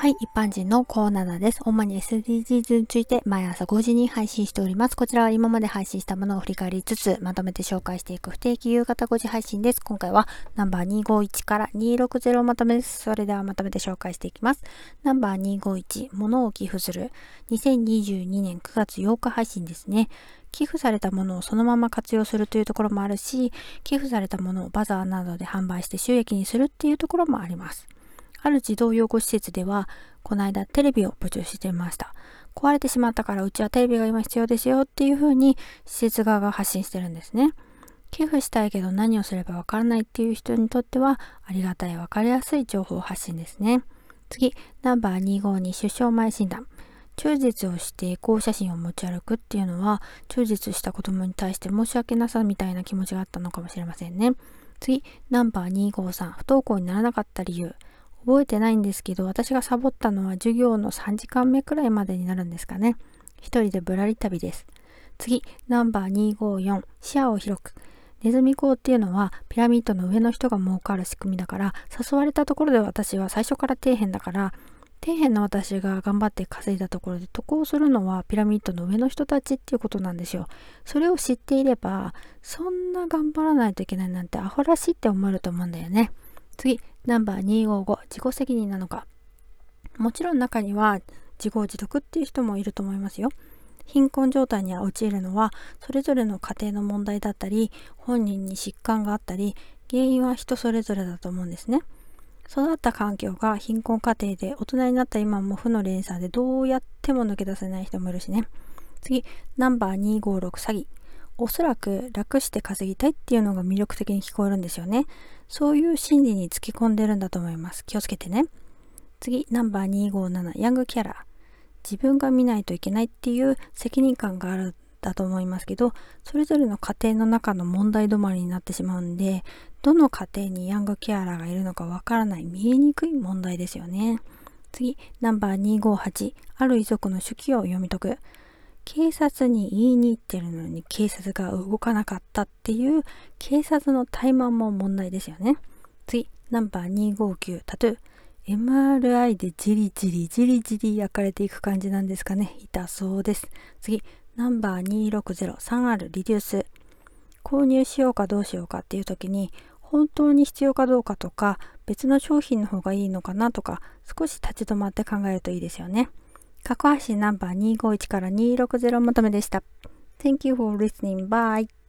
はい、一般人のコーナーです。主に SDGs について毎朝5時に配信しております。こちらは今まで配信したものを振り返りつつ、まとめて紹介していく不定期夕方5時配信です。今回はナンバー251から260をまとめです。それではまとめて紹介していきます。ナンバー251、物を寄付する。2022年9月8日配信ですね。寄付されたものをそのまま活用するというところもあるし、寄付されたものをバザーなどで販売して収益にするっていうところもあります。ある児童養護施設では、この間テレビを募集していました。壊れてしまったからうちはテレビが今必要ですよっていう風に施設側が発信してるんですね。寄付したいけど何をすればわからないっていう人にとってはありがたいわかりやすい情報発信ですね。次、ナンバー252出生前診断。中絶をしてエコー写真を持ち歩くっていうのは中絶した子供に対して申し訳なさみたいな気持ちがあったのかもしれませんね。次、ナンバー253不登校にならなかった理由。覚えてないんですけど、私がサボったのは授業の3時間目くらいまでになるんですかね。一人でぶらり旅です。次、ナンバー254、視野を広く。ネズミ講っていうのはピラミッドの上の人が儲かる仕組みだから誘われたところで私は最初から底辺だから底辺の私が頑張って稼いだところで渡航するのはピラミッドの上の人たちっていうことなんですよ。それを知っていればそんな頑張らないといけないなんてアホらしいって思えると思うんだよね。次、ナンバー255、自己責任なのか。もちろん中には自業自得っていう人もいると思いますよ。貧困状態に陥るのはそれぞれの家庭の問題だったり本人に疾患があったり原因は人それぞれだと思うんですね。育った環境が貧困家庭で大人になった今も負の連鎖でどうやっても抜け出せない人もいるしね。次、ナンバー256詐欺。おそらく楽して稼ぎたいっていうのが魅力的に聞こえるんですよね。そういう心理につき込んでるんだと思います。気をつけてね。次、ナンバー257、ヤングキャラ。自分が見ないといけないっていう責任感があるだと思いますけど、それぞれの家庭の中の問題止まりになってしまうんで、どの家庭にヤングケアラーがいるのかわからない、見えにくい問題ですよね。次、ナンバー258、ある遺族の手記を読み解く。警察に言いに行ってるのに警察が動かなかったっていう警察の怠慢も問題ですよね。次、ナンバー259、タトゥー。MRI でじりじりじりじり焼かれていく感じなんですかね。痛そうです。次、ナンバー 2603R リデュース。購入しようかどうしようかっていう時に本当に必要かどうかとか別の商品の方がいいのかなとか少し立ち止まって考えるといいですよね。過去配信ナンバー251から260まとめでした。Thank you for listening. Bye.